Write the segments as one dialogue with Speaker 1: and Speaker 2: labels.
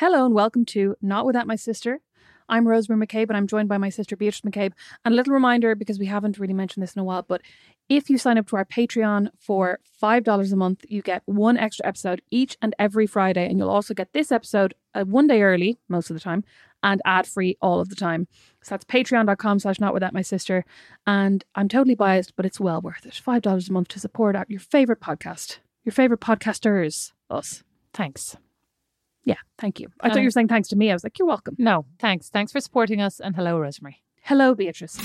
Speaker 1: Hello and welcome to Not Without My Sister. I'm Rosemary McCabe and I'm joined by my sister Beatrice McCabe. And a little reminder, because we haven't really mentioned this in a while, but if you sign up to our Patreon for $5 a month, you get one extra episode each and every Friday. And you'll also get this episode uh, one day early, most of the time, and ad free all of the time. So that's patreon.com slash not without my sister. And I'm totally biased, but it's well worth it. $5 a month to support out your favorite podcast, your favorite podcasters, us.
Speaker 2: Thanks.
Speaker 1: Yeah, thank you. I thought
Speaker 2: Um,
Speaker 1: you were saying thanks to me. I was like, you're welcome.
Speaker 2: No, thanks. Thanks for supporting us and hello, Rosemary.
Speaker 1: Hello, Beatrice.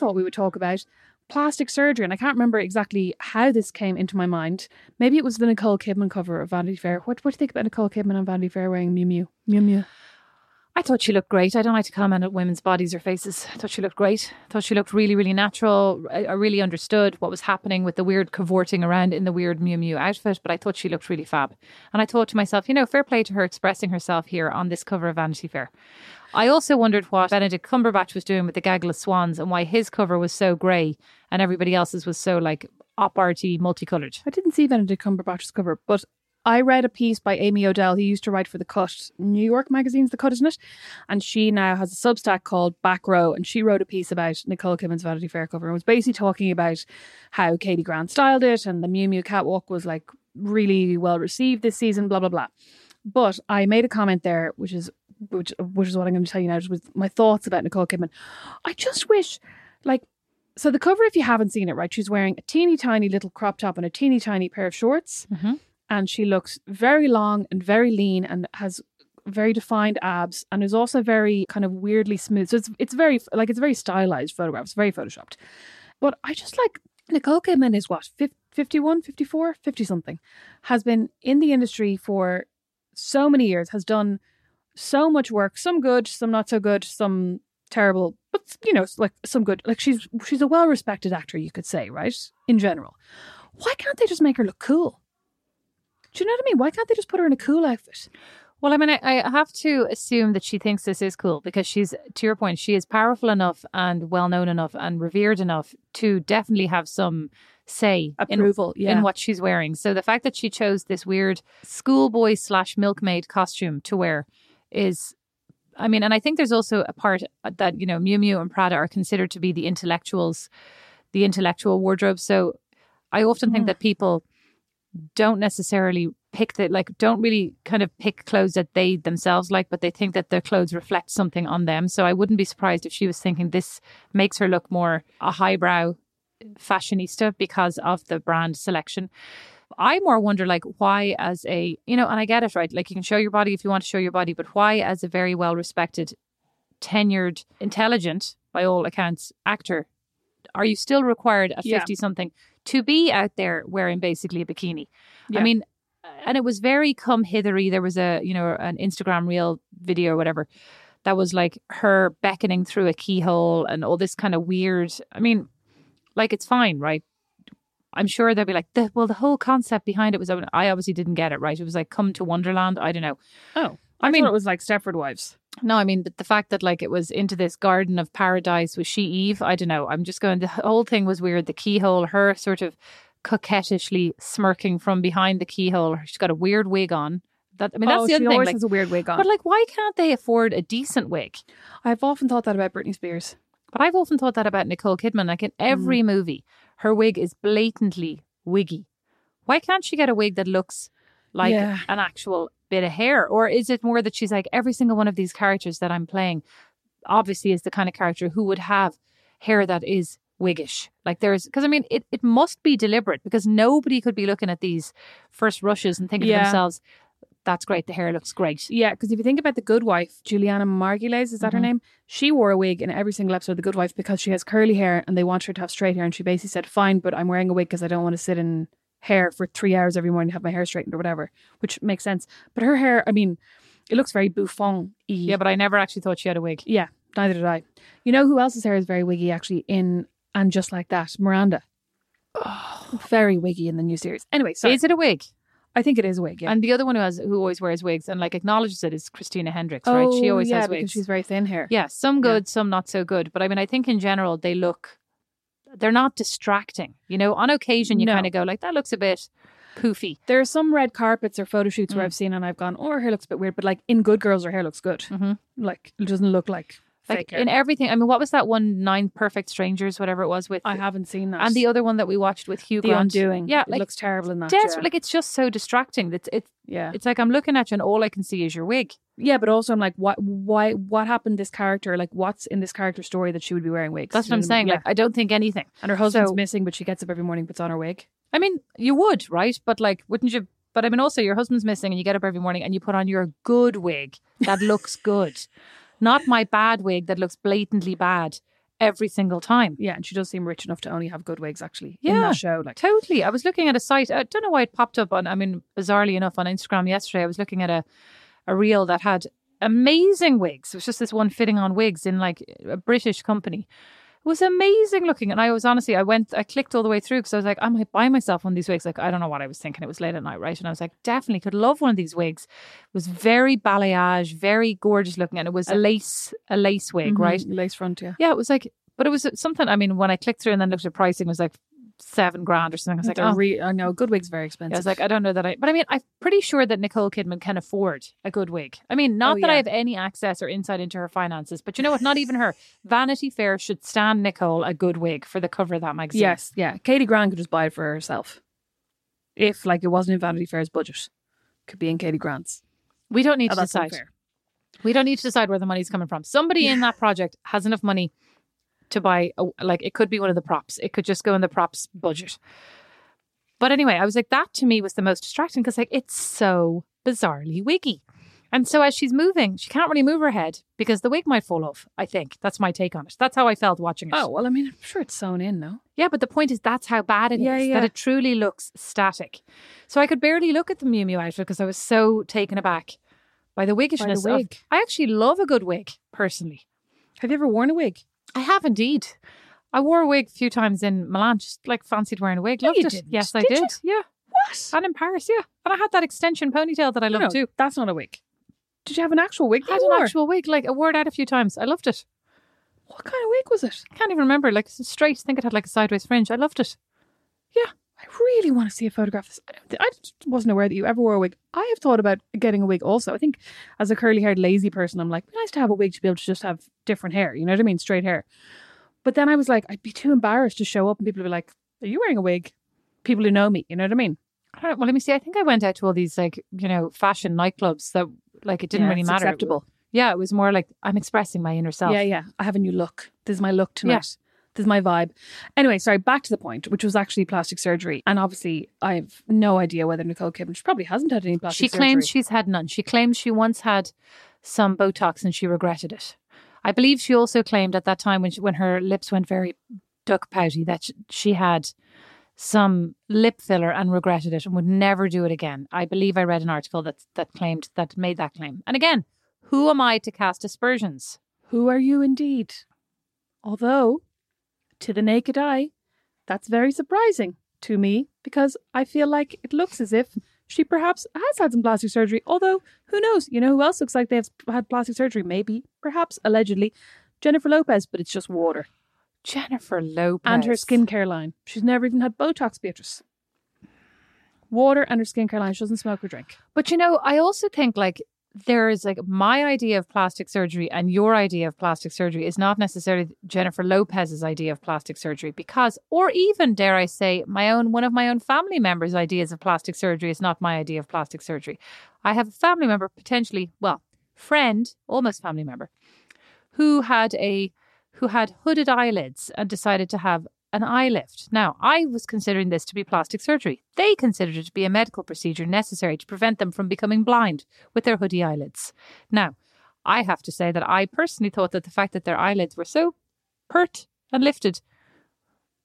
Speaker 1: Thought we would talk about plastic surgery, and I can't remember exactly how this came into my mind. Maybe it was the Nicole Kidman cover of Vanity Fair. What, what do you think about Nicole Kidman on Vanity Fair wearing Miu Miu? Miu Miu.
Speaker 2: I thought she looked great. I don't like to comment on women's bodies or faces. I thought she looked great. I thought she looked really, really natural. I, I really understood what was happening with the weird cavorting around in the weird Miu Miu outfit, but I thought she looked really fab. And I thought to myself, you know, fair play to her expressing herself here on this cover of Vanity Fair. I also wondered what Benedict Cumberbatch was doing with the gaggle of swans and why his cover was so grey and everybody else's was so like op arty, multicoloured.
Speaker 1: I didn't see Benedict Cumberbatch's cover, but I read a piece by Amy Odell, who used to write for The Cut, New York magazine's The Cut, isn't it? And she now has a Substack called Back Row, and she wrote a piece about Nicole Kidman's Vanity Fair cover and was basically talking about how Katie Grand styled it and the Miu Miu catwalk was like really well received this season, blah, blah, blah. But I made a comment there, which is which which is what I'm going to tell you now, with my thoughts about Nicole Kidman. I just wish, like, so the cover, if you haven't seen it, right, she's wearing a teeny tiny little crop top and a teeny tiny pair of shorts,
Speaker 2: Mhm.
Speaker 1: and she looks very long and very lean and has very defined abs and is also very kind of weirdly smooth. So it's it's very like it's a very stylized photograph. It's very photoshopped. But I just like Nicole Kidman is what, fif- 51, 54, 50 something, has been in the industry for so many years, has done so much work, some good, some not so good, some terrible, but you know, like some good. Like she's she's a well respected actor, you could say, right? In general. Why can't they just make her look cool? Do you know what I mean? Why can't they just put her in a cool outfit?
Speaker 2: Well, I mean, I, I have to assume that she thinks this is cool because she's, to your point, she is powerful enough and well known enough and revered enough to definitely have some say in-
Speaker 1: Approval, yeah.
Speaker 2: in what she's wearing. So the fact that she chose this weird schoolboy slash milkmaid costume to wear is, I mean, and I think there's also a part that you know Miu Miu and Prada are considered to be the intellectuals, the intellectual wardrobe. So I often think mm. that people don't necessarily pick the like don't really kind of pick clothes that they themselves like but they think that their clothes reflect something on them. So i wouldn't be surprised if she was thinking this makes her look more a highbrow fashionista because of the brand selection I more wonder like why as a you know, and I get it right. Like you can show your body if you want to show your body, but why as a very well respected, tenured, intelligent by all accounts actor, are you still required at
Speaker 1: Yeah.
Speaker 2: fifty something to be out there wearing basically a bikini?
Speaker 1: Yeah.
Speaker 2: I mean, and it was very come hithery. There was a you know an Instagram reel video or whatever that was like her beckoning through a keyhole and all this kind of weird. I mean, like it's fine, right? I'm sure they'll be like, the, well, the whole concept behind it was. Oh, I obviously didn't get it right. It was like come to Wonderland. I don't know.
Speaker 1: Oh,
Speaker 2: I
Speaker 1: I,
Speaker 2: mean-
Speaker 1: it was like Stepford Wives.
Speaker 2: No, I mean, but the fact that like it was into this garden of paradise was she Eve? I don't know. I'm just going. The whole thing was weird. The keyhole, her sort of coquettishly smirking from behind the keyhole. She's got a weird wig on. That I mean, that's
Speaker 1: oh,
Speaker 2: the other thing.
Speaker 1: always
Speaker 2: Like,
Speaker 1: has a weird wig on.
Speaker 2: but like, why can't they afford a decent wig?
Speaker 1: I've often thought that about Britney Spears.
Speaker 2: But I've often thought that about Nicole Kidman. Like in mm. every movie, her wig is blatantly wiggy. Why can't she get a wig that looks like
Speaker 1: Yeah.
Speaker 2: an actual bit of hair? Or is it more that she's like every single one of these characters that I'm playing obviously is the kind of character who would have hair that is wiggish. Like there's because I mean it, it must be deliberate because nobody could be looking at these first rushes and thinking to themselves, That's great, the hair looks great.
Speaker 1: Yeah, because if you think about the Good Wife, Julianna Margulies, is that her
Speaker 2: Mhm.
Speaker 1: name? She wore a wig in every single episode of The Good Wife because she has curly hair and they want her to have straight hair. And she basically said, "Fine, but I'm wearing a wig because I don't want to sit in hair for three hours every morning to have my hair straightened or whatever," which makes sense. But her hair, I mean, it looks very bouffon.
Speaker 2: Yeah, but I never actually thought she had a wig.
Speaker 1: yeah, neither did I. You know who else's hair is very wiggy actually in and just like that, Miranda. very wiggy in the new series. Anyway, sorry.
Speaker 2: Is it a wig?
Speaker 1: I think it is a wig. Yeah.
Speaker 2: And the other one who has who always wears wigs and like acknowledges it is Christina Hendricks, right? She
Speaker 1: Oh,
Speaker 2: always
Speaker 1: yeah,
Speaker 2: has
Speaker 1: because she's very thin hair.
Speaker 2: yeah, some good, some not so good. But I mean, I think in general they look they're not distracting. You know, on occasion you
Speaker 1: No.
Speaker 2: kind of go like that looks a bit poofy.
Speaker 1: There are some red carpets or photo shoots where
Speaker 2: Mm.
Speaker 1: I've seen and I've gone, oh, her hair looks a bit weird, but like in Good Girls, her hair looks good.
Speaker 2: Mhm.
Speaker 1: Like it doesn't look like
Speaker 2: Like in everything. I mean, what was that one? Nine Perfect Strangers, whatever it was with.
Speaker 1: I haven't seen that.
Speaker 2: and the other one that we watched with Hugh
Speaker 1: The
Speaker 2: Grant.
Speaker 1: Undoing.
Speaker 2: Yeah,
Speaker 1: it looks terrible in that.
Speaker 2: des-
Speaker 1: yeah.
Speaker 2: like it's just so distracting. It's it's
Speaker 1: yeah,
Speaker 2: it's like I'm looking at you and all I can see is your wig.
Speaker 1: yeah, but also I'm like, what? Why? What happened? This character, like, what's in this character story that she would be wearing wigs?
Speaker 2: That's what I'm saying.
Speaker 1: Yeah.
Speaker 2: Like I don't think anything.
Speaker 1: and her husband's
Speaker 2: so-
Speaker 1: missing, but she gets up every morning, puts on her wig.
Speaker 2: I mean, you would, right? But like, wouldn't you? But I mean, also, your husband's missing, and you get up every morning and you put on your good wig that looks good, not my bad wig that looks blatantly bad every single time.
Speaker 1: Yeah, and she does seem rich enough to only have good wigs actually
Speaker 2: Yeah.
Speaker 1: in that show. Like,
Speaker 2: Totally. I was looking at a site. I don't know why it popped up on. I mean, bizarrely enough, on Instagram yesterday, I was looking at a a reel that had amazing wigs. It was just this one fitting on wigs in like a British company. Was amazing looking, and I was honestly, I went, I clicked all the way through because I was like, I might buy myself one of these wigs. Like, I don't know what I was thinking. It was late at night, right? And I was like, definitely could love one of these wigs. It was very balayage, very gorgeous looking, and it was a lace, a lace wig,
Speaker 1: mhm,
Speaker 2: right?
Speaker 1: lace front, yeah.
Speaker 2: Yeah, it was like, but it was something. I mean, when I clicked through and then looked at pricing, it was like seven grand or something. I was like, oh.
Speaker 1: re- I know good wigs very expensive.
Speaker 2: I was like, I don't know that I, but I mean, I'm pretty sure that Nicole Kidman can afford a good wig. I mean, not
Speaker 1: Oh,
Speaker 2: that I have any access or insight into her finances, but you know what? Not even her. Vanity Fair should stand Nicole a good wig for the cover of that magazine.
Speaker 1: Yes, yeah. Katie Grand could just buy it for herself. If like it wasn't in Vanity Fair's budget. Could be in Katie Grand's.
Speaker 2: We don't need
Speaker 1: Oh,
Speaker 2: to decide.
Speaker 1: unfair.
Speaker 2: We don't need to decide where the money's coming from. Somebody in that project has enough money to buy, a, like, it could be one of the props. It could just go in the props budget. But anyway, I was like, that to me was the most distracting because, like, it's so bizarrely wiggy. And so as she's moving, she can't really move her head because the wig might fall off. I think that's my take on it. That's how I felt watching it.
Speaker 1: Oh, well, I mean, I'm sure it's sewn in, no?
Speaker 2: Yeah, but the point is that's how bad it is
Speaker 1: Yeah, yeah.
Speaker 2: that it truly looks static. So I could barely look at the Miu Miu outfit because I was so taken aback by the wiggishness. of-
Speaker 1: wig.
Speaker 2: I actually love a good wig, personally.
Speaker 1: Have you ever worn a wig?
Speaker 2: I have indeed. I wore a wig a few times in Milan, just like fancied wearing a wig.
Speaker 1: No,
Speaker 2: Loved it.
Speaker 1: didn't.
Speaker 2: Yes, I
Speaker 1: Did?
Speaker 2: Yeah.
Speaker 1: What?
Speaker 2: And in Paris, yeah. And I had that extension ponytail that I loved
Speaker 1: no,
Speaker 2: too.
Speaker 1: That's not a wig. Did you have an actual wig?
Speaker 2: I had an actual wig, like I wore it out a few times. I loved it.
Speaker 1: What kind of wig was it?
Speaker 2: I can't even remember. Like it's straight. I think it had like a sideways fringe. I loved it.
Speaker 1: I really want to see a photograph of this. I, just wasn't aware that you ever wore a wig. I have thought about getting a wig also. I think as a curly haired, lazy person, I'm like, nice to have a wig to be able to just have different hair. You know what I mean? Straight hair. But then I was like, I'd be too embarrassed to show up and people would be like, Are you wearing a wig? People who know me, you know what I mean?
Speaker 2: I don't. Well, let me see. I think I went out to all these like you know fashion nightclubs that like it didn't
Speaker 1: Yeah,
Speaker 2: really matter.
Speaker 1: Acceptable.
Speaker 2: Yeah, it was more like I'm expressing my inner self.
Speaker 1: Yeah, yeah. I have a new look. This is my look tonight. This This is my vibe. Anyway, sorry, back to the point, which was actually plastic surgery. And obviously, I have no idea whether Nicole Kidman, she probably hasn't had any plastic surgery.
Speaker 2: She
Speaker 1: surgery.
Speaker 2: claims she's had none. She claims she once had some Botox and she regretted it. I believe she also claimed at that time when she, when her lips went very duck pouty that sh- she had some lip filler and regretted it and would never do it again. I believe I read an article that that claimed that made that claim. And again, who am I to cast aspersions?
Speaker 1: Who are you indeed? Although, to the naked eye, that's very surprising to me because I feel like it looks as if she perhaps has had some plastic surgery. Although, who knows? You know who else looks like they've had plastic surgery? Maybe, perhaps, allegedly, Jennifer Lopez, but it's just water.
Speaker 2: Jennifer Lopez
Speaker 1: And her skincare line. She's never even had Botox, Beatrice. Water and her skincare line. She doesn't smoke or drink.
Speaker 2: But you know, I also think like there is like my idea of plastic surgery and your idea of plastic surgery is not necessarily Jennifer Lopez's idea of plastic surgery because or even dare I say my own one of my own family members ideas of plastic surgery is not my idea of plastic surgery. I have a family member potentially, well, friend, almost family member who had a who had hooded eyelids and decided to have an eye lift. Now, I was considering this to be plastic surgery. They considered it to be a medical procedure necessary to prevent them from becoming blind with their hoodie eyelids. Now, I have to say that I personally thought that the fact that their eyelids were so pert and lifted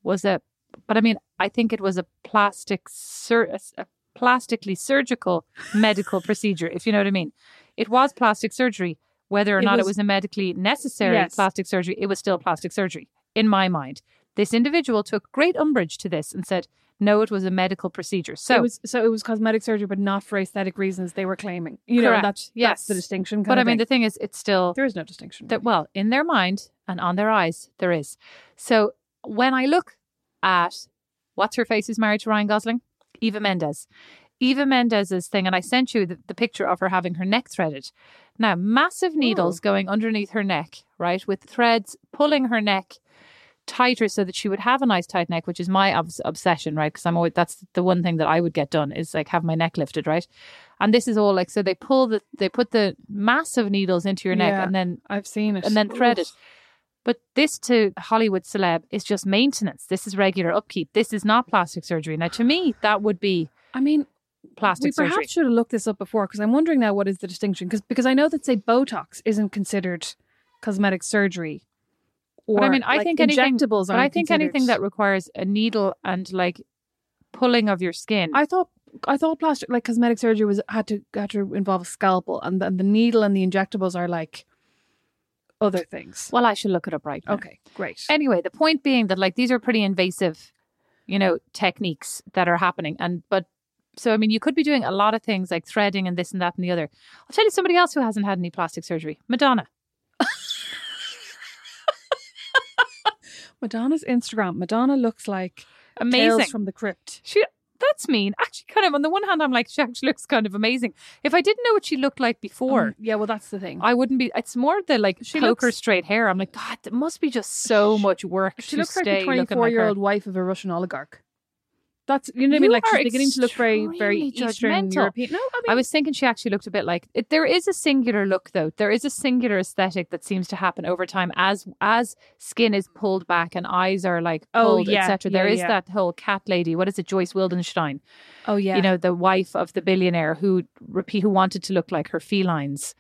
Speaker 2: was a, but I mean, I think it was a plastic, sur- a plastically surgical medical procedure, if you know what I mean. It was plastic surgery. Whether or
Speaker 1: It
Speaker 2: not it
Speaker 1: was-
Speaker 2: was a medically necessary
Speaker 1: Yes.
Speaker 2: plastic surgery, it was still plastic surgery, in my mind. This individual took great umbrage to this and said, no, it was a medical procedure. So,
Speaker 1: it was so it was cosmetic surgery, but not for aesthetic reasons. They were claiming. You know,
Speaker 2: Correct.
Speaker 1: that's
Speaker 2: Yes.
Speaker 1: that's the distinction.
Speaker 2: but I mean,
Speaker 1: thing.
Speaker 2: the thing is, it's still
Speaker 1: there is no distinction.
Speaker 2: that well in their mind and on their eyes there is so when i look at what's her face is married to ryan gosling eva mendes eva mendes's thing and i sent you the, the picture of her having her neck threaded now massive needles going underneath her neck right with threads pulling her neck tighter so that she would have a nice tight neck which is my obs- obsession right because i'm always that's the one thing that i would get done is like have my neck lifted right and this is all like so they pull the they put the massive needles into your neck
Speaker 1: Yeah.
Speaker 2: and then
Speaker 1: I've seen it.
Speaker 2: and then thread it. But this to Hollywood celeb is just maintenance. This is regular upkeep. This is not plastic surgery. Now, to me, that would be
Speaker 1: I mean,
Speaker 2: plastic surgery.
Speaker 1: we perhaps
Speaker 2: surgery.
Speaker 1: should have looked this up before because I'm wondering now what is the distinction because because I know that say Botox isn't considered cosmetic surgery. Or
Speaker 2: But I mean, I
Speaker 1: like,
Speaker 2: think anything.
Speaker 1: injectables
Speaker 2: But I think anything that requires a needle and like pulling of your skin.
Speaker 1: I thought I thought plastic like cosmetic surgery was had to had to involve a scalpel and then the needle and the injectables are like other things.
Speaker 2: well, I should look it up right now.
Speaker 1: Okay, great.
Speaker 2: Anyway, the point being that like these are pretty invasive, you know, techniques that are happening, and but. So I mean, you could be doing a lot of things like threading and this and that and the other. I'll tell you somebody else who hasn't had any plastic surgery: Madonna.
Speaker 1: Madonna's Instagram. Madonna looks like
Speaker 2: Amazing.
Speaker 1: Tales from the Crypt.
Speaker 2: She that's mean. Actually, kind of on the one hand, I'm like, she actually looks kind of amazing. If I didn't know what she looked like before,
Speaker 1: Um, yeah, well, that's the thing.
Speaker 2: I wouldn't be. It's more the like
Speaker 1: She
Speaker 2: poker
Speaker 1: looks-
Speaker 2: straight hair. I'm like, God, it must be just so much work.
Speaker 1: she
Speaker 2: to
Speaker 1: looks like
Speaker 2: stay
Speaker 1: the
Speaker 2: looking like
Speaker 1: 24 year
Speaker 2: her.
Speaker 1: old wife of a Russian oligarch. That's you know what I mean. Like she's beginning to look very, very Eastern
Speaker 2: judgmental.
Speaker 1: European. No, I mean,
Speaker 2: I was thinking she actually looked a bit like it, there is a singular look though. There is a singular aesthetic that seems to happen over time as as skin is pulled back and eyes are like
Speaker 1: Oh,
Speaker 2: pulled,
Speaker 1: yeah,
Speaker 2: etc. There
Speaker 1: yeah,
Speaker 2: is
Speaker 1: yeah.
Speaker 2: that whole cat lady. What is it, Joyce Wildenstein?
Speaker 1: oh yeah,
Speaker 2: You know, the wife of the billionaire who repeat who wanted to look like her felines.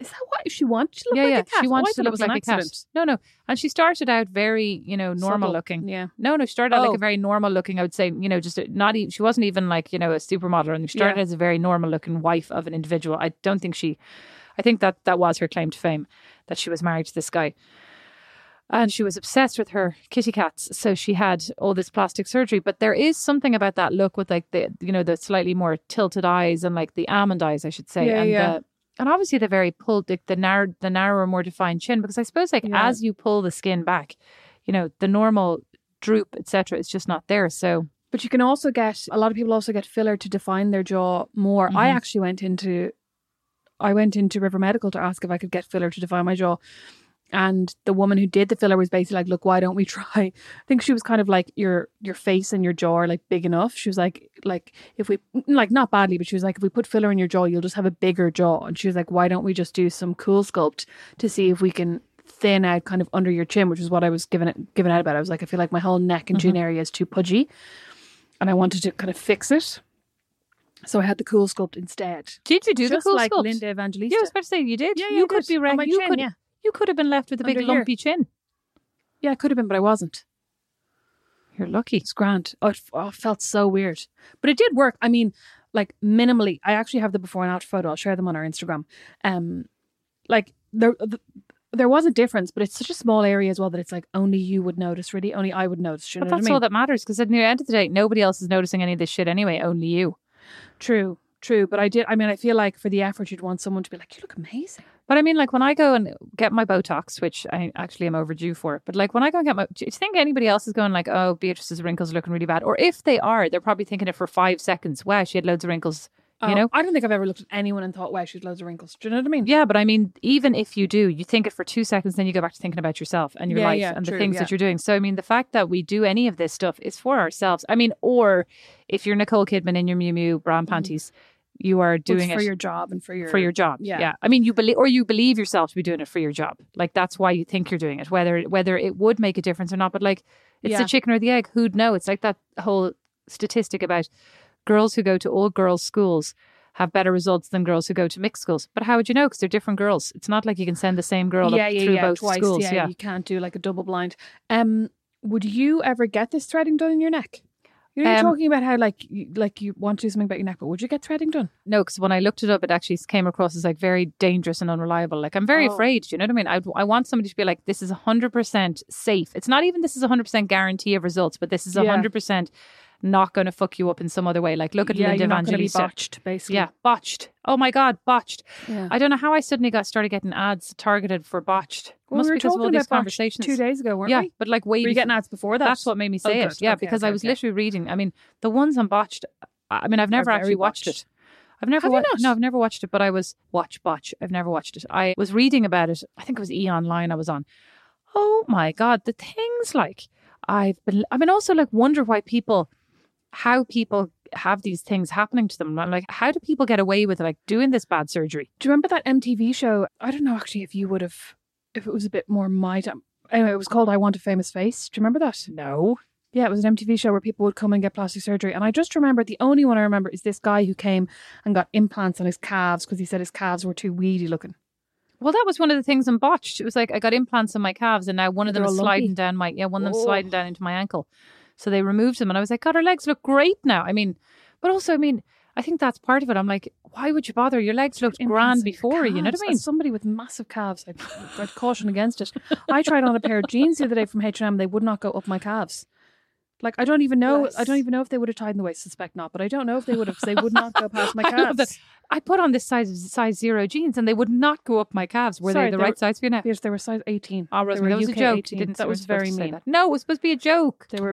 Speaker 1: Is that what she wanted to look
Speaker 2: yeah,
Speaker 1: like
Speaker 2: yeah.
Speaker 1: a cat?
Speaker 2: She
Speaker 1: Oh,
Speaker 2: wanted
Speaker 1: I
Speaker 2: to look like a cat. No, no. And she started out very, you know, normal
Speaker 1: Subtle.
Speaker 2: looking.
Speaker 1: Yeah.
Speaker 2: No, no. She started out like
Speaker 1: Oh.
Speaker 2: a very normal looking. I would say, you know, just a, not even. She wasn't even like you know a supermodel, and she started
Speaker 1: Yeah.
Speaker 2: as a very normal looking wife of an individual. I don't think she. I think that that was her claim to fame, that she was married to this guy. And she was obsessed with her kitty cats, so she had all this plastic surgery. But there is something about that look with like the you know the slightly more tilted eyes and like the almond eyes, I should say,
Speaker 1: Yeah,
Speaker 2: and
Speaker 1: yeah.
Speaker 2: the and obviously the very pulled the, the narrow the narrower, more defined chin. Because I suppose like
Speaker 1: Yeah.
Speaker 2: as you pull the skin back, you know the normal droop, etc., is just not there. So
Speaker 1: But you can also get a lot of people also get filler to define their jaw more. I
Speaker 2: Mhm.
Speaker 1: actually went into I went into River Medical to ask if I could get filler to define my jaw. And the woman who did the filler was basically like, "Look, why don't we try?" I think she was kind of like, "Your your face and your jaw are like big enough." She was like, "Like if we like not badly, but she was like, if we put filler in your jaw, you'll just have a bigger jaw." And she was like, "Why don't we just do some cool sculpt to see if we can thin out kind of under your chin, which is what I was given it given out about. I was like, I feel like my whole neck and
Speaker 2: Mm-hmm.
Speaker 1: chin area is too pudgy, and I wanted to kind of fix it. So I had the cool sculpt instead.
Speaker 2: Did you do
Speaker 1: Just
Speaker 2: the cool
Speaker 1: like
Speaker 2: sculpt?
Speaker 1: Linda Evangelista.
Speaker 2: Yeah, I was about to say you did.
Speaker 1: Yeah,
Speaker 2: you
Speaker 1: yeah, I
Speaker 2: could be right.
Speaker 1: my
Speaker 2: You
Speaker 1: chin,
Speaker 2: could.
Speaker 1: yeah.
Speaker 2: You could have been left with a big
Speaker 1: Under here.
Speaker 2: lumpy chin.
Speaker 1: yeah, I could have been, but I wasn't.
Speaker 2: You're lucky.
Speaker 1: It's grand. Oh, it, oh, it felt so weird, but it did work. I mean, like minimally. I actually have the before and after photo. I'll share them on our Instagram. Um, like there, th- there was a difference, but it's such a small area as well that it's like only you would notice. Really, only I would notice. You know
Speaker 2: But that's
Speaker 1: I mean?
Speaker 2: all that matters because at the end of the day, nobody else is noticing any of this shit anyway. Only you.
Speaker 1: True, true. But I did. I mean, I feel like for the effort, you'd want someone to be like, "You look amazing."
Speaker 2: But I mean, like when I go and get my Botox, which I actually am overdue for, but like when I go and get my, do you think anybody else is going like, oh, Beatrice's wrinkles are looking really bad? Or if they are, they're probably thinking it for five seconds. Wow, she had loads of wrinkles. You
Speaker 1: Oh,
Speaker 2: know?
Speaker 1: I don't think I've ever looked at anyone and thought, "Wow, she's loads of wrinkles." Do you know what I mean?
Speaker 2: Yeah, but I mean, even if you do, you think it for two seconds, then you go back to thinking about yourself and your
Speaker 1: Yeah,
Speaker 2: life
Speaker 1: yeah,
Speaker 2: and the things
Speaker 1: yeah.
Speaker 2: that you're doing. So, I mean, the fact that we do any of this stuff is for ourselves. I mean, or if you're Nicole Kidman in your Miu Miu bra and mm-hmm. panties, you are doing
Speaker 1: for
Speaker 2: it
Speaker 1: your job and for your
Speaker 2: for your job.
Speaker 1: yeah.
Speaker 2: yeah. I mean, you believe or you believe yourself to be doing it for your job. Like that's why you think you're doing it, whether whether it would make a difference or not. But like, it's
Speaker 1: Yeah.
Speaker 2: the chicken or the egg. Who'd know? It's like that whole statistic about girls who go to all girls schools have better results than girls who go to mixed schools. But how would you know? Because they're different girls. It's not like you can send the same girl
Speaker 1: yeah,
Speaker 2: up
Speaker 1: yeah,
Speaker 2: through
Speaker 1: yeah,
Speaker 2: both
Speaker 1: twice.
Speaker 2: schools.
Speaker 1: yeah,
Speaker 2: Yeah.
Speaker 1: you can't do like a double blind. Um, would you ever get this threading done in your neck? You you're
Speaker 2: Um,
Speaker 1: talking about how like you, like you want to do something about your neck, but would you get threading done?
Speaker 2: No, because when I looked it up, it actually came across as like very dangerous and unreliable. Like I'm very
Speaker 1: Oh.
Speaker 2: afraid. Do you know what I mean? I I want somebody to be like, this is hundred percent safe. It's not even this is hundred percent guarantee of results, but this is
Speaker 1: Yeah.
Speaker 2: hundred percent not going to fuck you up in some other way. Like look at
Speaker 1: yeah,
Speaker 2: Linda
Speaker 1: you're not going to be
Speaker 2: Evangelista.
Speaker 1: botched, basically.
Speaker 2: Yeah, botched. Oh my god, botched.
Speaker 1: yeah.
Speaker 2: I don't know how I suddenly got started getting ads targeted for botched.
Speaker 1: Well,
Speaker 2: Must
Speaker 1: we were
Speaker 2: be because of all these conversations.
Speaker 1: two days ago, weren't
Speaker 2: yeah,
Speaker 1: we?
Speaker 2: but like way
Speaker 1: Were you getting ads before that?
Speaker 2: That's what made me
Speaker 1: Oh,
Speaker 2: say
Speaker 1: good.
Speaker 2: it. Yeah,
Speaker 1: Okay,
Speaker 2: because
Speaker 1: okay,
Speaker 2: I was
Speaker 1: okay.
Speaker 2: literally reading. I mean, the ones on botched. I mean, I've never actually watched
Speaker 1: botched.
Speaker 2: it. I've never watched. No, I've never watched it. But I was watch botch. I've never watched it. I was reading about it. I think it was E Online. I was on. Oh my god, the things like I've been. I mean, also like wonder why people, how people have these things happening to them. I'm like, how do people get away with like doing this bad surgery?
Speaker 1: Do you remember that MTV show? I don't know actually if you would have, if it was a bit more my time. Anyway, it was called I Want a Famous Face. Do you remember that?
Speaker 2: No.
Speaker 1: Yeah, it was an MTV show where people would come and get plastic surgery. And I just remember the only one I remember is this guy who came and got implants on his calves because he said his calves were too weedy looking.
Speaker 2: Well, that was one of the things in botched. It was like I got implants on my calves, and now one of them is
Speaker 1: all lumpy.
Speaker 2: sliding down my yeah, one of them
Speaker 1: Oh.
Speaker 2: sliding down into my ankle. So they removed them, and I was like, God, her legs look great now. I mean, but also, I mean, I think that's part of it. I'm like, why would you bother? Your legs looked grand before, you know what. I mean?
Speaker 1: As somebody with massive calves, I'd, I'd caution against it. I tried on a pair of jeans the other day from H&M. They would not go up my calves. Like I don't even know.
Speaker 2: Bless.
Speaker 1: I don't even know if they would have tied in the waist. Suspect not, but I don't know if they would have. They would not go past my
Speaker 2: I
Speaker 1: calves.
Speaker 2: I put on this size size zero jeans, and they would not go up my calves. Were
Speaker 1: Sorry,
Speaker 2: they the right
Speaker 1: were-
Speaker 2: size for you now?
Speaker 1: Yes, they were size eighteen.
Speaker 2: Oh, Rosemary, that was a joke.
Speaker 1: 18.
Speaker 2: Didn't.
Speaker 1: That was very mean.
Speaker 2: that. No, it was supposed to be a joke.
Speaker 1: They were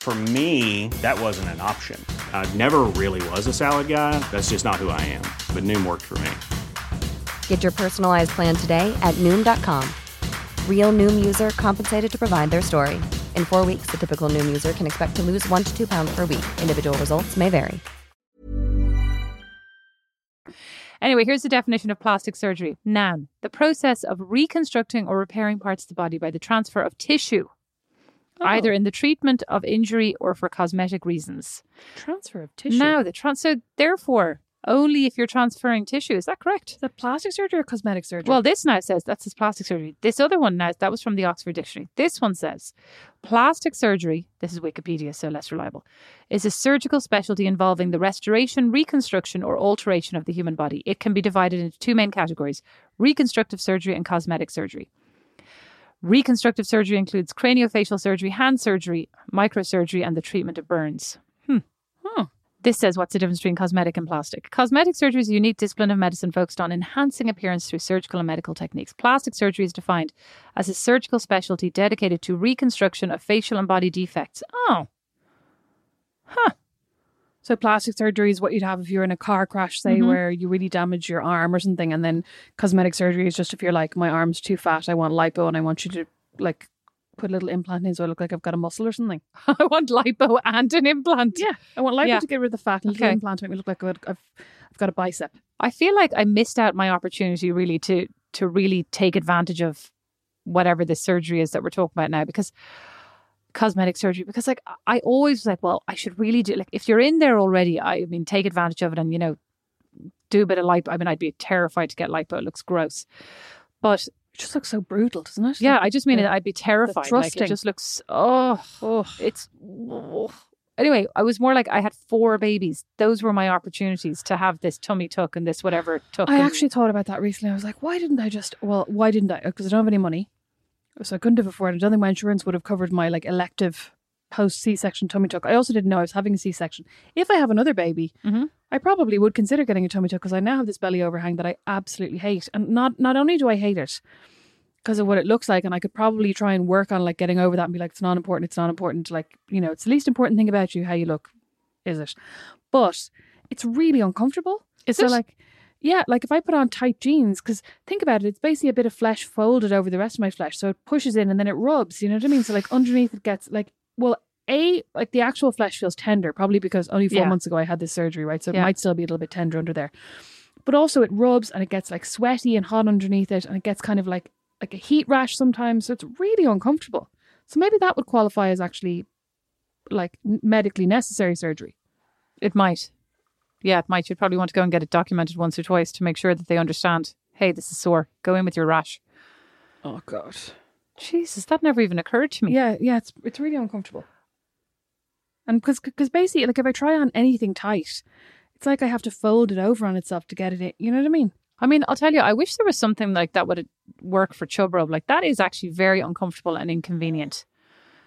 Speaker 3: For me, that wasn't an option. I never really was a salad guy. That's just not who I am. But Noom worked for me.
Speaker 4: Get your personalized plan today at Noom.com. Real Noom user compensated to provide their story. In four weeks, the typical Noom user can expect to lose one to two pounds per week. Individual results may vary.
Speaker 2: Anyway, here's the definition of plastic surgery. Noun, the process of reconstructing or repairing parts of the body by the transfer of tissue, either oh. in the treatment of injury or for cosmetic reasons.
Speaker 1: Transfer of tissue.
Speaker 2: Now, the trans- so therefore, only if you're transferring tissue. Is that correct?
Speaker 1: Is that plastic surgery or cosmetic surgery?
Speaker 2: Well, this now says that's his plastic surgery. This other one now, that was from the Oxford Dictionary. This one says plastic surgery, this is Wikipedia, so less reliable, is a surgical specialty involving the restoration, reconstruction, or alteration of the human body. It can be divided into two main categories reconstructive surgery and cosmetic surgery. Reconstructive surgery includes craniofacial surgery, hand surgery, microsurgery, and the treatment of burns. Hmm.
Speaker 1: Huh.
Speaker 2: This says what's the difference between cosmetic and plastic. Cosmetic surgery is a unique discipline of medicine focused on enhancing appearance through surgical and medical techniques. Plastic surgery is defined as a surgical specialty dedicated to reconstruction of facial and body defects. Oh. Huh.
Speaker 1: So plastic surgery is what you'd have if you're in a car crash, say,
Speaker 2: Mhm.
Speaker 1: where you really damage your arm or something, and then cosmetic surgery is just if you're like, my arm's too fat, I want lipo, and I want you to like put a little implant in so I look like I've got a muscle or something.
Speaker 2: I want lipo and an implant.
Speaker 1: Yeah, I want lipo
Speaker 2: Yeah.
Speaker 1: to get rid of the fat and a little implant to make me look like I've, I've I've got a bicep.
Speaker 2: I feel like I missed out my opportunity really to to really take advantage of whatever the surgery is that we're talking about now because cosmetic surgery because like I always was like well I should really do like if you're in there already I mean take advantage of it and you know do a bit of lipo I mean I'd be terrified to get lipo it looks gross but
Speaker 1: It just looks so brutal, doesn't it?
Speaker 2: yeah I just mean
Speaker 1: the-
Speaker 2: I'd be terrified like it just looks oh
Speaker 1: Oh,
Speaker 2: it's anyway I was more like I had four babies those were my opportunities to have this tummy tuck and this whatever tuck
Speaker 1: I
Speaker 2: and-
Speaker 1: actually thought about that recently. I was like, why didn't I just? Well, why didn't I? Because I don't have any money, so I couldn't have afforded. I don't think my insurance would have covered my like elective post C section tummy tuck. I also didn't know I was having a C section. If I have another baby,
Speaker 2: Mhm.
Speaker 1: I probably would consider getting a tummy tuck because I now have this belly overhang that I absolutely hate. And not not only do I hate it because of what it looks like, and I could probably try and work on like getting over that and be like, it's not important. It's not important. Like you know, it's the least important thing about you how you look, is it? But it's really uncomfortable.
Speaker 2: Is
Speaker 1: so
Speaker 2: it?
Speaker 1: like yeah, like if I put on tight jeans, because think about it, it's basically a bit of flesh folded over the rest of my flesh. So it pushes in and then it rubs, you know what I mean? So like underneath it gets like, well, A, like the actual flesh feels tender, probably because only four
Speaker 2: Yeah.
Speaker 1: months ago I had this surgery, right? So it
Speaker 2: Yeah.
Speaker 1: might still be a little bit tender under there. But also it rubs and it gets like sweaty and hot underneath it and it gets kind of like like a heat rash sometimes. So it's really uncomfortable. So maybe that would qualify as actually like medically necessary surgery.
Speaker 2: It might. Yeah, it might. You'd probably want to go and get it documented once or twice to make sure that they understand. Hey, this is sore. Go in with your rash.
Speaker 1: Oh God.
Speaker 2: Jesus, that never even occurred to me.
Speaker 1: Yeah, yeah, it's it's really uncomfortable. And because because basically, like if I try on anything tight, it's like I have to fold it over on itself to get it in. You know what I mean?
Speaker 2: I mean, I'll tell you, I wish there was something like that would work for chub rub. Like that is actually very uncomfortable and inconvenient.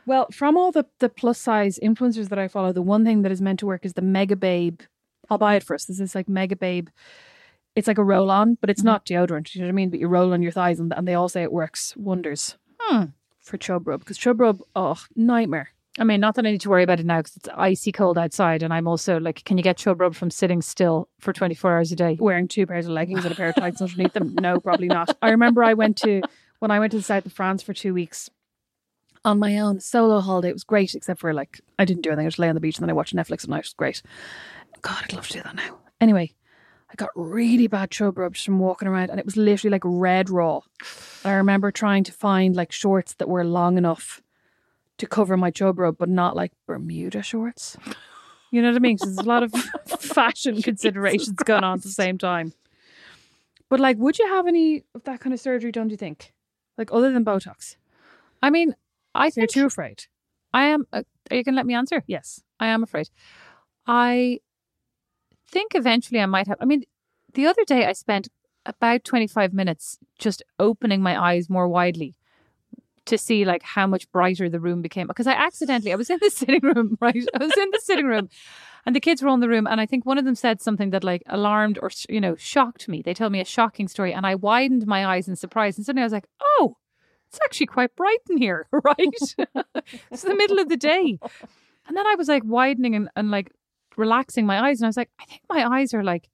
Speaker 1: Well, from all the the plus size influencers that I follow, the one thing that is meant to work is the Mega Babe. I'll buy it first. This is like Mega Babe. It's like a roll on, but it's not deodorant. You know what I mean? But you roll on your thighs, and, and they all say it works wonders
Speaker 2: Hmm.
Speaker 1: for chub rub. Because chub rub, oh nightmare.
Speaker 2: I mean, not that I need to worry about it now because it's icy cold outside, and I'm also like, can you get chub rub from sitting still for 24 hours a day?
Speaker 1: wearing two pairs of leggings and a pair of tights underneath them? No, probably not. I remember I went to when I went to the south of France for two weeks on my own solo holiday. It was great, except for like I didn't do anything. I just lay on the beach and then I watched Netflix at night. It was great. God, I'd love to do that now. Anyway, I got really bad chub rub just from walking around, and it was literally like red raw. I remember trying to find like shorts that were long enough to cover my chub rub, but not like Bermuda shorts. You know what I mean? 'Cause there's a lot of fashion considerations going on at the same time. But like, would you have any of that kind of surgery done? Do you think, like, other than Botox?
Speaker 2: I mean, I
Speaker 1: You're too afraid.
Speaker 2: I am. Uh, are you going to let me answer?
Speaker 1: Yes.
Speaker 2: I am afraid. I think eventually I might have. I mean, the other day I spent about 25 minutes just opening my eyes more widely to see like how much brighter the room became because I accidentally I was in the sitting room right? I was in the sitting room and the kids were in the room and I think one of them said something that like alarmed or you know shocked me. They told me a shocking story and I widened my eyes in surprise and suddenly I was like oh it's actually quite bright in here right? It's the middle of the day. And then I was like widening and, and like relaxing my eyes and I was like I think my eyes are like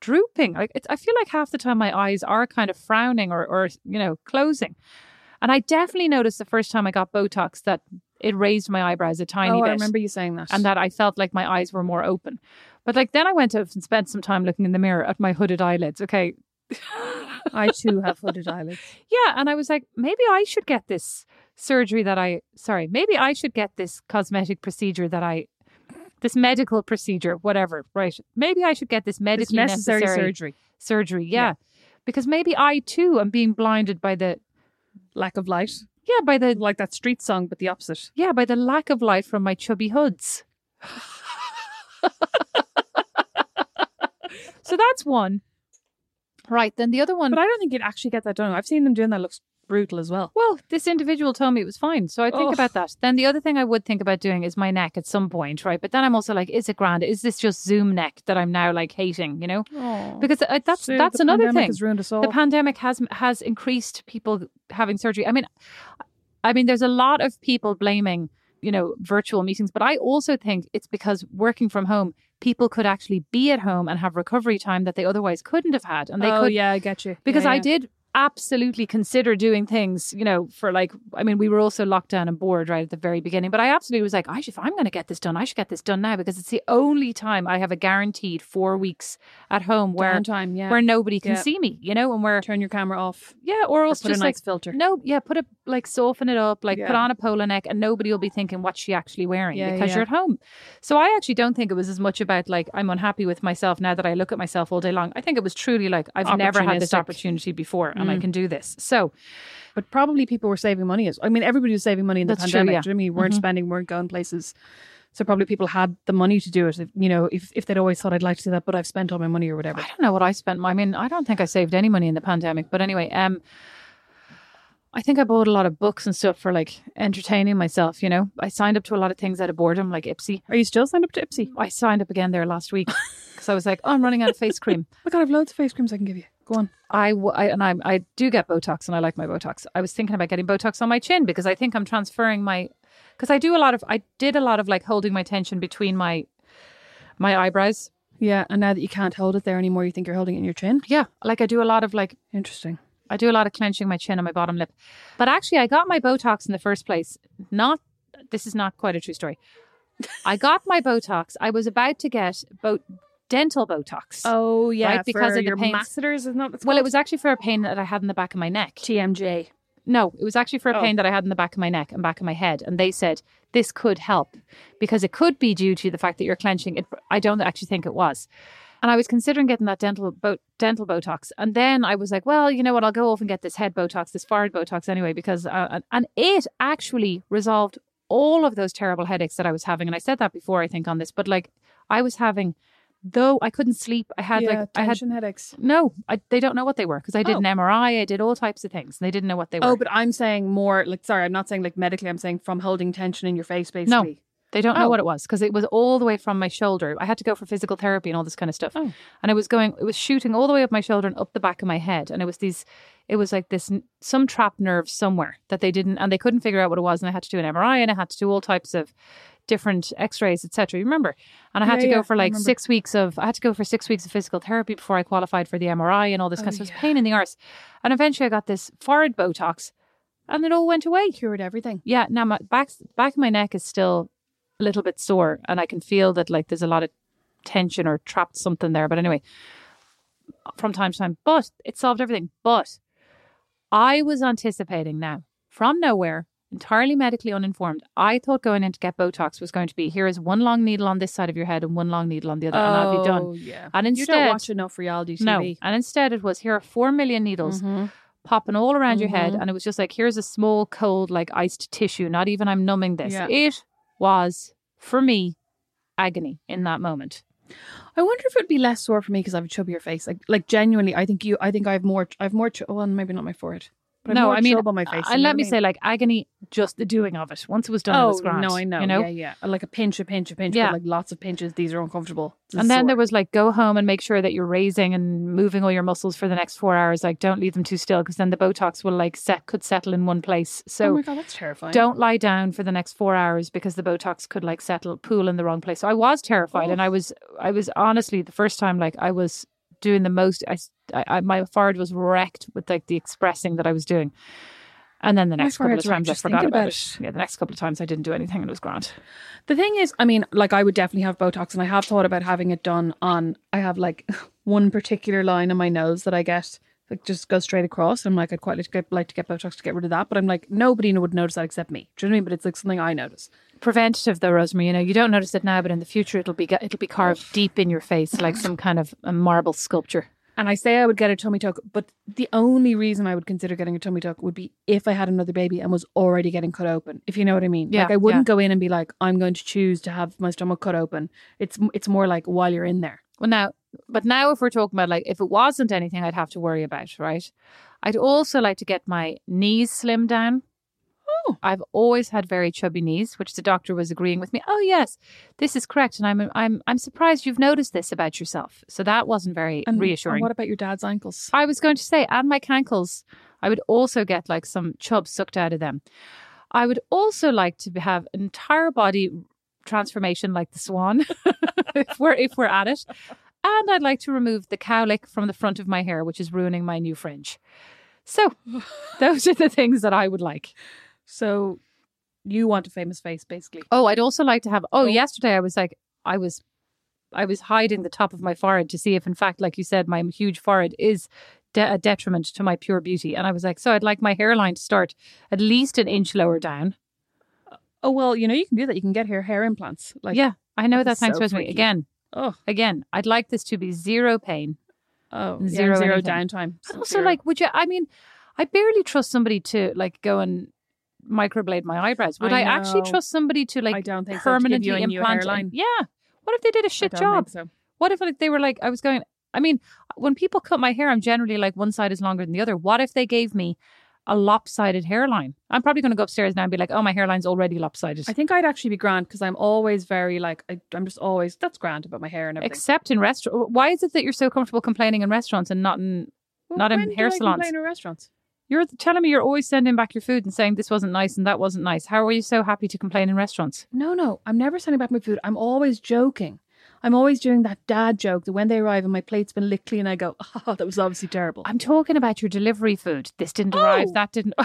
Speaker 2: drooping like it's, I feel like half the time my eyes are kind of frowning or or you know closing and I definitely noticed the first time I got Botox that it raised my eyebrows a tiny
Speaker 1: oh,
Speaker 2: bit.
Speaker 1: I remember you saying that.
Speaker 2: And that I felt like my eyes were more open. But like then I went out and spent some time looking in the mirror at my hooded eyelids. Okay.
Speaker 1: I too have hooded eyelids.
Speaker 2: Yeah. And I was like, maybe I should get this surgery that I, sorry, maybe I should get this cosmetic procedure that I, this medical procedure, whatever, right? Maybe I should get this medically
Speaker 1: This necessary,
Speaker 2: necessary
Speaker 1: surgery.
Speaker 2: surgery. Yeah.
Speaker 1: Yeah.
Speaker 2: Because maybe I too am being blinded by the,
Speaker 1: Lack of light.
Speaker 2: yeah, by the
Speaker 1: Like that street song, but the opposite.
Speaker 2: Yeah, by the lack of light from my chubby hoods. so that's one. Right, then the other one.
Speaker 1: But I don't think you'd actually get that done. I've seen them doing that. Looks brutal as well.
Speaker 2: well, this individual told me it was fine. So I think about that. Then the other thing I would think about doing is my neck at some point, right? But then I'm also like, is it grand? Is this just Zoom neck that I'm now like hating, you know? Because uh, that's that's another thing.
Speaker 1: has ruined us all.
Speaker 2: The pandemic has has increased people having surgery. I mean, I mean, there's a lot of people blaming, you know, virtual meetings, but I also think it's because working from home, people could actually be at home and have recovery time that they otherwise couldn't have had, and they
Speaker 1: oh
Speaker 2: could
Speaker 1: yeah, I get you.
Speaker 2: because
Speaker 1: Yeah,
Speaker 2: I did absolutely consider doing things, you know, for like, I mean, we were also locked down and bored right at the very beginning, but I absolutely was like, I should, if I'm going to get this done, I should get this done now because it's the only time I have a guaranteed four weeks at home where,
Speaker 1: Downtime, yeah.
Speaker 2: where nobody can
Speaker 1: Yeah.
Speaker 2: see me, you know, and where,
Speaker 1: turn your camera off.
Speaker 2: yeah, or
Speaker 1: Or
Speaker 2: else
Speaker 1: a
Speaker 2: just
Speaker 1: nice
Speaker 2: like,
Speaker 1: filter.
Speaker 2: no, yeah, put it like soften it up, like put on a polo neck, and nobody will be thinking what's she actually wearing
Speaker 1: Yeah,
Speaker 2: because
Speaker 1: yeah.
Speaker 2: you're at home. So I actually don't think it was as much about like I'm unhappy with myself now that I look at myself all day long. I think it was truly like I've never had this opportunity before, and I
Speaker 1: Mm.
Speaker 2: can do this. So
Speaker 1: But probably people were saving money. As I mean, everybody was saving money in the
Speaker 2: That's true,
Speaker 1: pandemic.
Speaker 2: yeah.
Speaker 1: Do you know I mean? weren't
Speaker 2: Mhm.
Speaker 1: spending, weren't going places. So probably people had the money to do it. If, you know, if if they'd always thought I'd like to do that, but I've spent all my money or whatever.
Speaker 2: I don't know what I spent. I mean, I don't think I saved any money in the pandemic. But anyway, um, I think I bought a lot of books and stuff for like entertaining myself. You know, I signed up to a lot of things out of boredom, like Ipsy.
Speaker 1: Are you still signed up to Ipsy?
Speaker 2: I signed up again there last week because I was like, oh, I'm running out of face cream.
Speaker 1: My god, I've loads of face creams I can give you. Go on.
Speaker 2: I, w- I and I, I do get Botox and I like my Botox. I was thinking about getting Botox on my chin because I think I'm transferring my because I do a lot of I did a lot of like holding my tension between my my eyebrows.
Speaker 1: Yeah, and now that you can't hold it there anymore, you think you're holding it in your chin.
Speaker 2: Yeah, like I do a lot of like
Speaker 1: Interesting.
Speaker 2: I do a lot of clenching my chin and my bottom lip. But actually, I got my Botox in the first place. Not this is not quite a true story. I got my Botox. I was about to get bo- dental Botox.
Speaker 1: Oh yeah,
Speaker 2: Right, because of the pains.
Speaker 1: masseters, what it's
Speaker 2: well, it was actually for a pain that I had in the back of my neck.
Speaker 1: TMJ.
Speaker 2: No, it was actually for a
Speaker 1: Oh.
Speaker 2: pain that I had in the back of my neck and back of my head. And they said this could help because it could be due to the fact that you're clenching. It, I don't actually think it was. And I was considering getting that dental bo- dental Botox. And then I was like, well, you know what? I'll go off and get this head Botox, this forehead Botox anyway, because, uh, and- and it actually resolved all of those terrible headaches that I was having. And I said that before, I think, on this, but like I was having, though I couldn't sleep, I had
Speaker 1: yeah,
Speaker 2: like, I had
Speaker 1: tension headaches.
Speaker 2: no, I, they don't know what they were because I did
Speaker 1: Oh.
Speaker 2: an MRI, I did all types of things. And they didn't know what they oh, were.
Speaker 1: Oh, but I'm saying more like sorry, I'm not saying like medically. I'm saying from holding tension in your face, basically. No.
Speaker 2: They don't know
Speaker 1: Oh.
Speaker 2: what it was because it was all the way from my shoulder. I had to go for physical therapy and all this kind of stuff.
Speaker 1: Oh.
Speaker 2: And it was going, it was shooting all the way up my shoulder and up the back of my head. And it was these, it was like this, some trapped nerve somewhere that they didn't, and they couldn't figure out what it was. And I had to do an MRI and I had to do all types of different x-rays, etc. You remember? And I had
Speaker 1: Yeah,
Speaker 2: to go
Speaker 1: yeah,
Speaker 2: for like six weeks of, I had to go for six weeks of physical therapy before I qualified for the MRI and all this oh, kind of
Speaker 1: Oh,
Speaker 2: stuff. It was pain in the arse. And eventually I got this forehead Botox and it all went away.
Speaker 1: Cured everything.
Speaker 2: Yeah, now my back back of my neck is still a little bit sore, and I can feel that like there's a lot of tension or trapped something there. But anyway, from time to time, but it solved everything. But I was anticipating now from nowhere, entirely medically uninformed. I thought going in to get Botox was going to be here is one long needle on this side of your head and one long needle on the other, and I'll be done.
Speaker 1: Oh, Yeah.
Speaker 2: And
Speaker 1: you
Speaker 2: instead,
Speaker 1: don't watch enough reality
Speaker 2: no, and instead it was here are four million needles
Speaker 1: Mhm.
Speaker 2: popping all around your head,
Speaker 1: Mhm.
Speaker 2: and it was just like here's a small cold like iced tissue. Not even I'm numbing this.
Speaker 1: Yeah.
Speaker 2: It was for me agony in that moment.
Speaker 1: I wonder if it'd be less sore for me because I have a chubbier face. Like, like genuinely, I think you. I think I have more. I have more. Ch- well, maybe not my forehead.
Speaker 2: No, I mean,
Speaker 1: on my face.
Speaker 2: and let me say, like agony, just the doing of it. Once it was done, it
Speaker 1: oh
Speaker 2: was grand.
Speaker 1: no, I know.
Speaker 2: You know,
Speaker 1: Yeah, yeah. Uh, like a pinch, a pinch, a pinch.
Speaker 2: Yeah.
Speaker 1: But like lots of pinches. These are uncomfortable. This
Speaker 2: and then there was like go home and make sure that you're raising and moving all your muscles for the next four hours. Like don't leave them too still because then the Botox will like set could settle in one place. So
Speaker 1: oh my god, that's terrifying.
Speaker 2: don't lie down for the next four hours because the Botox could like settle pool in the wrong place. So I was terrified, oh. and I was I was honestly the first time like I was doing the most. I, I, my forehead was wrecked with like the expressing that I was doing. And then the next couple of times I forgot about,
Speaker 1: about
Speaker 2: it. Yeah, the next couple of times I didn't do anything and it was grand.
Speaker 1: The thing is, I mean, like I would definitely have Botox, and I have thought about having it done on. I have like one particular line on my nose that I get like just goes straight across. I'm like, I'd quite like to get, like to get Botox to get rid of that, but I'm like, nobody would notice that except me. Do you know what I mean? But it's like something I notice.
Speaker 2: Preventative though, Rosemary. You know, you don't notice it now, but in the future it'll be it'll be carved oh. deep in your face like some kind of a marble sculpture.
Speaker 1: And I say I would get a tummy tuck, but the only reason I would consider getting a tummy tuck would be if I had another baby and was already getting cut open. If you know what I mean.
Speaker 2: Yeah,
Speaker 1: like I wouldn't go in and be like, I'm going to choose to have my stomach cut open. It's it's more like while you're in there.
Speaker 2: Well, now, but now if we're talking about like if it wasn't anything I'd have to worry about, right? I'd also like to get my knees slimmed down.
Speaker 1: Oh.
Speaker 2: I've always had very chubby knees, which the doctor was agreeing with me. Oh yes, this is correct, and I'm I'm I'm surprised you've noticed this about yourself. So that wasn't very
Speaker 1: And,
Speaker 2: reassuring.
Speaker 1: And what about your dad's ankles?
Speaker 2: I was going to say, and my cankles, I would also get like some chub sucked out of them. I would also like to have entire body transformation like the swan, if we're if we're at it. And I'd like to remove the cowlick from the front of my hair, which is ruining my new fringe. So, those are the things that I would like.
Speaker 1: So you want a famous face, basically.
Speaker 2: Oh, I'd also like to have. Oh,
Speaker 1: Oh.
Speaker 2: yesterday I was like, I was, I was hiding the top of my forehead to see if, in fact, like you said, my huge forehead is de- a detriment to my pure beauty. And I was like, so I'd like my hairline to start at least an inch lower down.
Speaker 1: Oh well, you know you can do that. You can get hair hair implants. Like
Speaker 2: yeah, I know
Speaker 1: that
Speaker 2: Thanks,
Speaker 1: so freaky.
Speaker 2: Again,
Speaker 1: Oh,
Speaker 2: again, I'd like this to be zero pain.
Speaker 1: oh,
Speaker 2: Zero
Speaker 1: zero zero downtime.
Speaker 2: And also,
Speaker 1: Zero.
Speaker 2: like, would you? I mean, I barely trust somebody to like go and microblade my eyebrows. Would I,
Speaker 1: I
Speaker 2: actually trust somebody to like
Speaker 1: I don't think so,
Speaker 2: permanently
Speaker 1: new
Speaker 2: implant?
Speaker 1: hairline.
Speaker 2: Yeah. What if they did a shit
Speaker 1: don't
Speaker 2: job?
Speaker 1: think so.
Speaker 2: What if like they were like I was going I mean, when people cut my hair, I'm generally like one side is longer than the other. What if they gave me a lopsided hairline? I'm probably going to go upstairs now and be like, "Oh, my hairline's already lopsided."
Speaker 1: I think I'd actually be grand because I'm always very like I, I'm just always that's grand about my hair and everything.
Speaker 2: Except in restaurants. Why is it that you're so comfortable complaining in restaurants and not in
Speaker 1: Well,
Speaker 2: not in hair
Speaker 1: I
Speaker 2: salons?
Speaker 1: complain in restaurants.
Speaker 2: You're telling me you're always sending back your food and saying this wasn't nice and that wasn't nice. How are you so happy to complain in restaurants?
Speaker 1: No, no, I'm never sending back my food. I'm always joking. I'm always doing that dad joke that when they arrive and my plate's been licked clean, I go, "Oh, that was obviously terrible."
Speaker 2: I'm talking about your delivery food. This didn't oh! arrive.
Speaker 1: Oh.
Speaker 2: That didn't.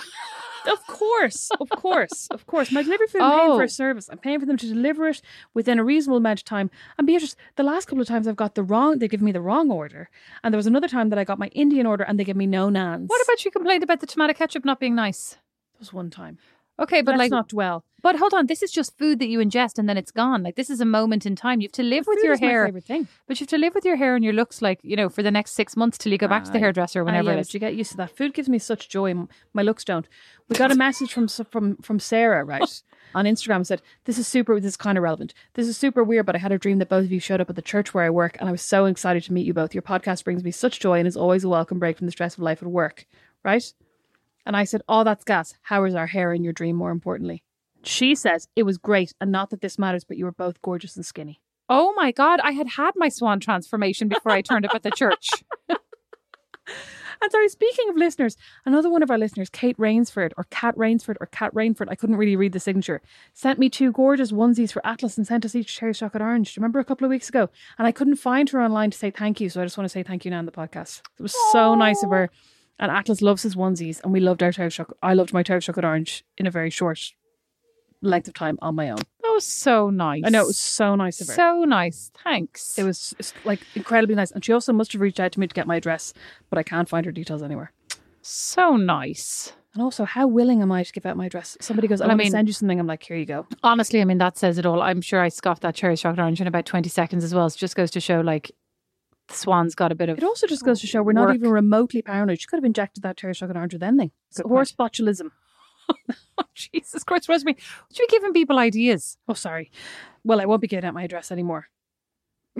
Speaker 1: Of course, of course, of course. My delivery food, I'm paying for
Speaker 2: Oh.
Speaker 1: a service. I'm paying for them to deliver it within a reasonable amount of time. And Beatrice, the last couple of times I've got the wrong, they give me the wrong order. And there was another time that I got my Indian order and they give me no naans.
Speaker 2: what about you complained about the tomato ketchup not being nice?
Speaker 1: There was one time.
Speaker 2: Okay, but
Speaker 1: Let's
Speaker 2: like
Speaker 1: not dwell.
Speaker 2: But hold on, this is just food that you ingest and then it's gone. Like this is a moment in time. You have to live with your
Speaker 1: is
Speaker 2: hair, but you have to live with your hair and your looks like you know for the next six months till you go back to the hairdresser or whenever
Speaker 1: yeah,
Speaker 2: it
Speaker 1: but
Speaker 2: is.
Speaker 1: You get used to that. Food gives me such joy. My looks don't. We got a message from from from Sarah right on Instagram said this is super. This is kind of relevant. This is super weird, but I had a dream that both of you showed up at the church where I work, and I was so excited to meet you both. Your podcast brings me such joy and is always a welcome break from the stress of life at work. Right? And I said, "Oh, that's gas. How is our hair in your dream? More importantly." She says it was great, and not that this matters, but you were both gorgeous and skinny.
Speaker 2: Oh my god, I had had my swan transformation before I turned up at the church.
Speaker 1: And sorry, speaking of listeners, another one of our listeners, Kate Rainsford or Kat Rainsford or Kat Rainford, I couldn't really read the signature, sent me two gorgeous onesies for Atlas and sent us each cherry chocolate orange. Do you remember a couple of weeks ago? And I couldn't find her online to say thank you, so I just want to say thank you now in the podcast. It was so nice of her. And Atlas loves his onesies, and we loved our cherry chocolate. I loved my cherry chocolate orange in a very short length of time on my own.
Speaker 2: That was so nice.
Speaker 1: I know it was so nice of her.
Speaker 2: so nice. Thanks.
Speaker 1: It was like incredibly nice, and she also must have reached out to me to get my address, but I can't find her details anywhere.
Speaker 2: so nice.
Speaker 1: And also, how willing am I to give out my address? Somebody goes, I
Speaker 2: Well, I
Speaker 1: want to
Speaker 2: mean-
Speaker 1: send you something. I'm like, here you go.
Speaker 2: Honestly, I mean that says it all. I'm sure I scoffed that cherry chocolate orange in about twenty seconds as well. It just goes to show like the swan's got a bit of
Speaker 1: It also just goes to show we're not
Speaker 2: Work.
Speaker 1: even remotely paranoid. She could have injected that cherry chocolate orange with anything. It's horse botulism.
Speaker 2: Jesus Christ, Rosemary. You be giving people ideas?
Speaker 1: Oh, sorry. Well, I won't be giving out my address anymore.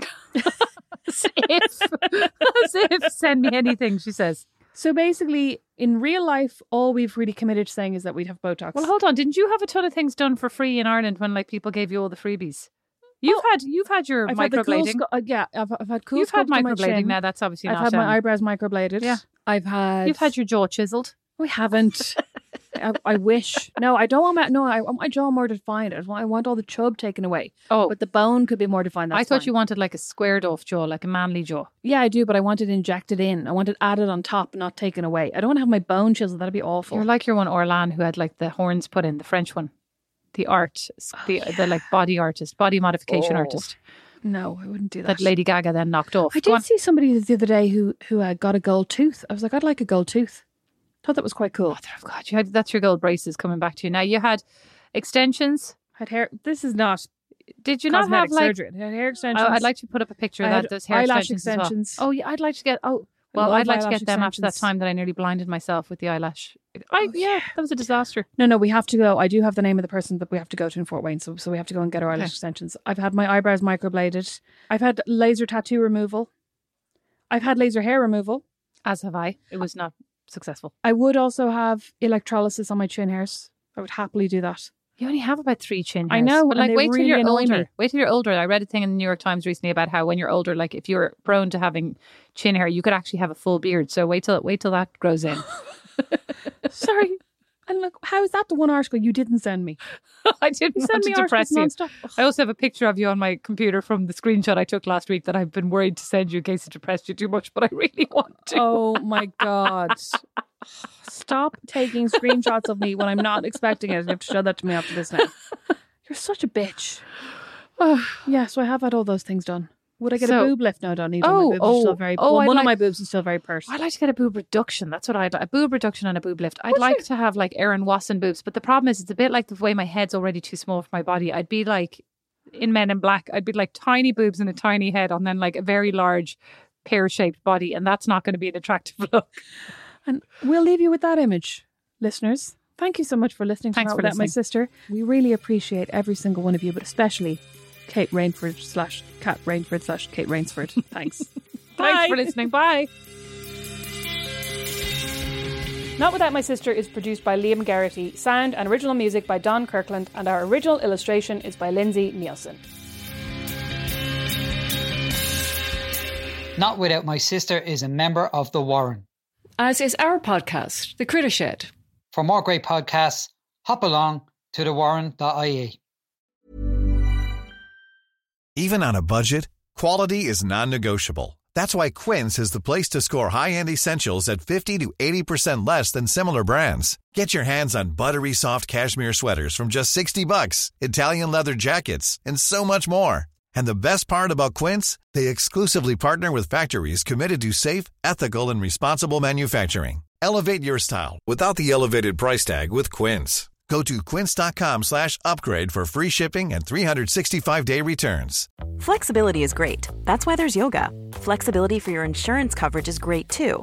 Speaker 2: As if, as if, send me anything, she says.
Speaker 1: So basically, in real life, all we've really committed to saying is that we'd have Botox.
Speaker 2: Well, hold on. Didn't you have a ton of things done for free in Ireland when like people gave you all the freebies? You've had you've had your
Speaker 1: Oh, I've had the cool
Speaker 2: microblading.
Speaker 1: uh, yeah, I've, I've had cool
Speaker 2: you've had
Speaker 1: my
Speaker 2: microblading now. That's obviously not.
Speaker 1: I've
Speaker 2: not.
Speaker 1: had my
Speaker 2: um,
Speaker 1: eyebrows microbladed.
Speaker 2: Yeah.
Speaker 1: I've had.
Speaker 2: You've had your jaw chiseled.
Speaker 1: We haven't. I, I wish. No, I don't want my. No, I want my jaw more defined. I want, I want all the chub taken away.
Speaker 2: Oh,
Speaker 1: But the bone could be more defined. That's
Speaker 2: I thought
Speaker 1: fine.
Speaker 2: you wanted like a squared off jaw, like a manly jaw.
Speaker 1: Yeah, I do, but I want it injected in. I want it added on top, not taken away. I don't want to have my bone chiseled. That'd be awful.
Speaker 2: You're like your one Orlan who had like the horns put in, the French one, the art, the the like body artist, body modification
Speaker 1: Oh,
Speaker 2: artist
Speaker 1: no, I wouldn't do that.
Speaker 2: that Lady Gaga then knocked off.
Speaker 1: I
Speaker 2: Go
Speaker 1: did
Speaker 2: on.
Speaker 1: see somebody the other day who who uh, got a gold tooth. I was like, I'd like a gold tooth. Thought that was quite cool.
Speaker 2: Mother of God, you had that's your gold braces coming back to you. Now you had extensions.
Speaker 1: I Had hair. This is not
Speaker 2: Did you not have like?
Speaker 1: surgery. I had hair extensions.
Speaker 2: Oh, I'd like to put up a picture of
Speaker 1: I
Speaker 2: that. Those hair
Speaker 1: eyelash
Speaker 2: extensions. as well. Oh yeah, I'd like to get. Oh
Speaker 1: I
Speaker 2: well, I'd like to get them after that time that I nearly blinded myself with the eyelash. I
Speaker 1: Oh,
Speaker 2: yeah, that was a disaster.
Speaker 1: No, no, we have to go. I do have the name of the person that we have to go to in Fort Wayne, so so we have to go and get our eyelash
Speaker 2: Okay.
Speaker 1: extensions. I've had my eyebrows microbladed. I've had laser tattoo removal. I've had laser hair removal.
Speaker 2: As have I. It was not successful.
Speaker 1: I would also have electrolysis on my chin hairs. I would happily do that.
Speaker 2: You only have about three chin hairs.
Speaker 1: I know,
Speaker 2: but like wait till
Speaker 1: really
Speaker 2: you're older.
Speaker 1: me.
Speaker 2: Wait till you're older. I read a thing in the New York Times recently about how when you're older, like if you're prone to having chin hair, you could actually have a full beard. So wait till wait till that grows in.
Speaker 1: Sorry. And look, how is that the one article you didn't send me?
Speaker 2: I didn't
Speaker 1: You send
Speaker 2: to
Speaker 1: me
Speaker 2: depress you. I also have a picture of you on my computer from the screenshot I took last week that I've been worried to send you in case it depressed you too much, but I really want to.
Speaker 1: Oh my god. Stop taking screenshots of me when I'm not expecting it. You have to show that to me after this now. You're such a bitch. yeah, so I have had all those things done. Would I get
Speaker 2: So-
Speaker 1: a boob lift? No, I don't need one.
Speaker 2: Oh,
Speaker 1: my boobs are still
Speaker 2: oh,
Speaker 1: very
Speaker 2: oh,
Speaker 1: well, one
Speaker 2: like-
Speaker 1: of my boobs is still very pursed.
Speaker 2: I'd like to get a boob reduction. That's what I'd like. A boob reduction and a boob lift. I'd
Speaker 1: Would
Speaker 2: like
Speaker 1: you?
Speaker 2: to have like Aaron Wasson boobs, but the problem is it's a bit like the way my head's already too small for my body. I'd be like in Men in Black, I'd be like tiny boobs and a tiny head and then like a very large pear shaped body, and that's not going to be an attractive look.
Speaker 1: And we'll leave you with that image, listeners. Thank you so much for listening
Speaker 2: Thanks
Speaker 1: to Not
Speaker 2: for
Speaker 1: Without My. Sister. We really appreciate every single one of you, but especially Kate Rainford slash Cat Rainford slash Kate Rainsford. Thanks.
Speaker 2: Thanks for listening. Bye.
Speaker 1: Not Without My Sister is produced by Liam Garrity, sound and original music by Don Kirkland, and our original illustration is by Lindsay Nielsen.
Speaker 5: Not Without My Sister is a member of The Warren.
Speaker 6: As is our podcast, The Critter Shed.
Speaker 5: For more great podcasts, hop along to thewarren.ie.
Speaker 7: Even on a budget, quality is non-negotiable. That's why Quince is the place to score high-end essentials at 50 to 80% less than similar brands. Get your hands on buttery soft cashmere sweaters from just 60 bucks, Italian leather jackets, and so much more. And the best part about Quince, they exclusively partner with factories committed to safe, ethical, and responsible manufacturing. Elevate your style without the elevated price tag with Quince. Go to quince.com slash upgrade for free shipping and 365-day returns.
Speaker 8: Flexibility is great. That's why there's yoga. Flexibility for your insurance coverage is great too.